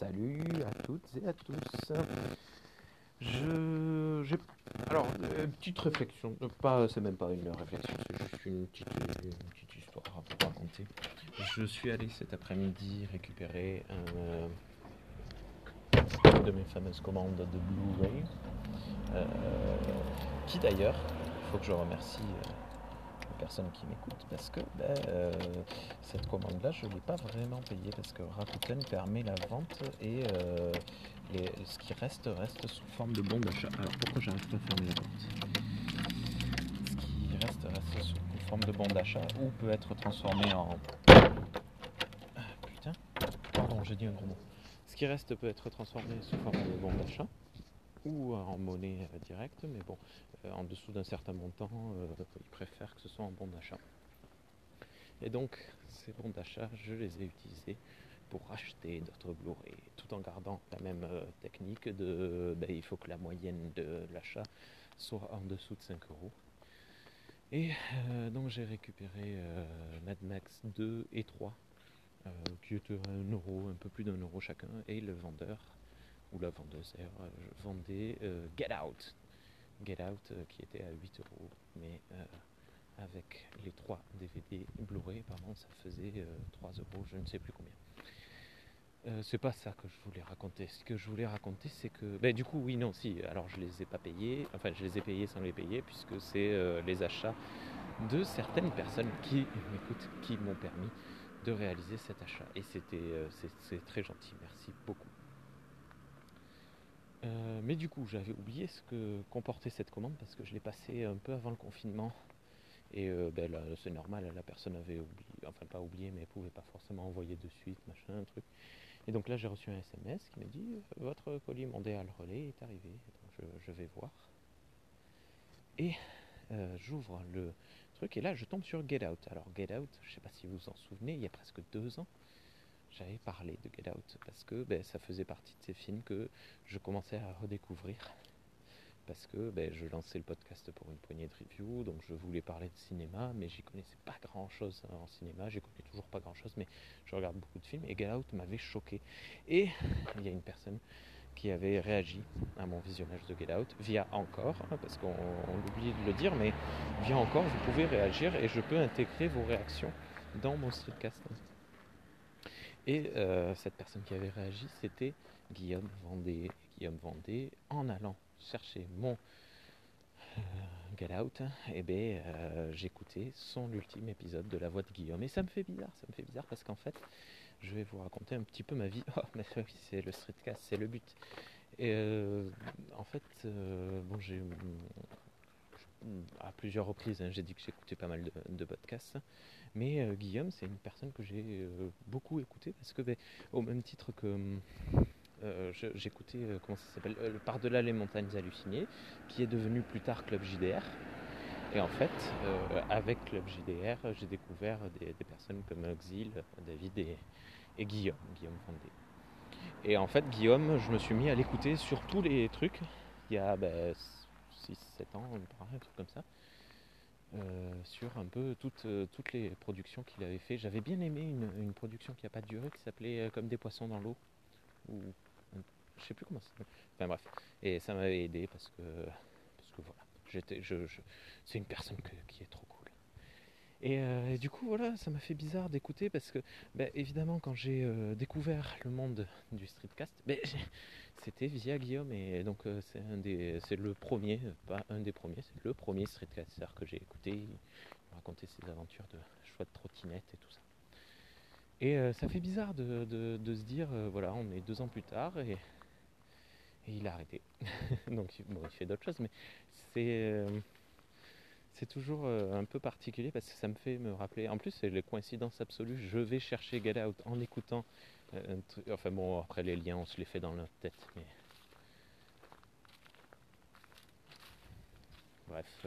Salut à toutes et à tous. Je, alors, une petite réflexion. euh, Pas, c'est même pas une réflexion, c'est juste une petite, histoire à vous raconter. Je suis allé cet après-midi récupérer un, une de mes fameuses commandes de Blu-ray. euh, qui d'ailleurs, il faut que je remercie euh, les personnes qui m'écoutent parce que ben, euh, cette commande-là, je ne l'ai pas vraiment payée parce que Rakuten permet la vente et euh, les- ce qui reste reste sous forme de bon d'achat. Alors pourquoi j'arrive pas à fermer la porte? Ce qui reste reste sous forme de bon d'achat ou peut être transformé en... Ah, putain, pardon, j'ai dit un gros mot. Ce qui reste peut être transformé sous forme de bon d'achat ou en monnaie euh, directe, mais bon, euh, en dessous d'un certain montant, euh, ils préfèrent que ce soit en bon d'achat. Et donc, ces bons d'achat, je les ai utilisés pour acheter d'autres Blu-ray, tout en gardant la même euh, technique de ben, il faut que la moyenne de l'achat soit en dessous de 5 euros. Et euh, donc j'ai récupéré euh, Mad Max 2 et 3, euh, qui étaient à 1 euro, un peu plus d'un euro chacun, et le vendeur, ou la vendeuse vendait Get Out. Get Out qui était à 8 euros, mais avec les 3 DVD Blu-ray, ça faisait euh, 3 euros, je ne sais plus combien. Euh, c'est pas ça que je voulais raconter. Ce que je voulais raconter, c'est que. Ben, du coup, oui, non, si. Alors, je les ai pas payés. Enfin, je les ai payés sans les payer, puisque c'est euh, les achats de certaines personnes qui m'écoutent, qui m'ont permis de réaliser cet achat. Et c'était, euh, c'est, très gentil. Merci beaucoup. Euh, mais du coup, j'avais oublié ce que comportait cette commande parce que je l'ai passée un peu avant le confinement. Et euh, ben, c'est normal, la personne avait oublié, enfin pas oublié, mais elle pouvait pas forcément envoyer de suite, machin, truc. Et donc là, j'ai reçu un SMS qui me dit euh, Votre colis mondial relais est arrivé. Donc je, je vais voir. Et euh, j'ouvre le truc, et là, je tombe sur Get Out. Alors, Get Out, je sais pas si vous vous en souvenez, il y a presque deux ans, j'avais parlé de Get Out parce que ben, ça faisait partie de ces films que je commençais à redécouvrir parce que ben, je lançais le podcast pour une poignée de reviews, donc je voulais parler de cinéma, mais j'y connaissais pas grand chose en cinéma, j'y connais toujours pas grand chose, mais je regarde beaucoup de films et Get Out m'avait choqué. Et il y a une personne qui avait réagi à mon visionnage de Get Out via encore, hein, parce qu'on on oublie de le dire, mais via encore, vous pouvez réagir et je peux intégrer vos réactions dans mon streetcast. Et euh, cette personne qui avait réagi, c'était Guillaume Vendée. Guillaume Vendée, en allant chercher mon euh, Get Out, et ben, euh, j'écoutais son ultime épisode de la voix de Guillaume. Et ça me fait bizarre, ça me fait bizarre parce qu'en fait, je vais vous raconter un petit peu ma vie. Oh, mais c'est le streetcast, c'est le but. Et euh, en fait, bon, j'ai à plusieurs reprises, hein, j'ai dit que j'écoutais pas mal de, podcasts. Mais Guillaume, c'est une personne que j'ai beaucoup écouté parce que, ben, au même titre que euh, j'écoutais, euh, comment ça s'appelle, euh, Par-delà les montagnes hallucinées, qui est devenu plus tard Club JDR. Et en fait, avec Club JDR, j'ai découvert des, personnes comme Exil, David et, Guillaume, Guillaume Vendée. Et en fait, Guillaume, je me suis mis à l'écouter sur tous les trucs, il y a ben, 6-7 ans, pareil, un truc comme ça. Sur un peu toutes, toutes les productions qu'il avait fait. J'avais bien aimé une, production qui n'a pas duré, qui s'appelait Comme des poissons dans l'eau. Je sais plus comment ça. Enfin bref. Et ça m'avait aidé parce que, parce voilà. J'étais, je, c'est une personne qui est trop cool. Et, euh, et du coup, voilà, ça m'a fait bizarre d'écouter parce que, ben, évidemment, quand j'ai euh, découvert le monde du streetcast, ben, c'était via Guillaume. Et donc, euh, c'est, un des, c'est le premier, pas un des premiers, c'est le premier streetcaster que j'ai écouté. Il racontait ses aventures de choix de trottinette et tout ça. Et euh, ça fait bizarre de, se dire, euh, voilà, on est deux ans plus tard et, et il a arrêté. Donc, bon, il fait d'autres choses, mais c'est. euh, toujours un peu particulier parce que ça me fait me rappeler. En plus, c'est les coïncidences absolues. Je vais chercher Get en écoutant. Enfin bon, après les liens, on se les fait dans notre tête. Mais... Bref,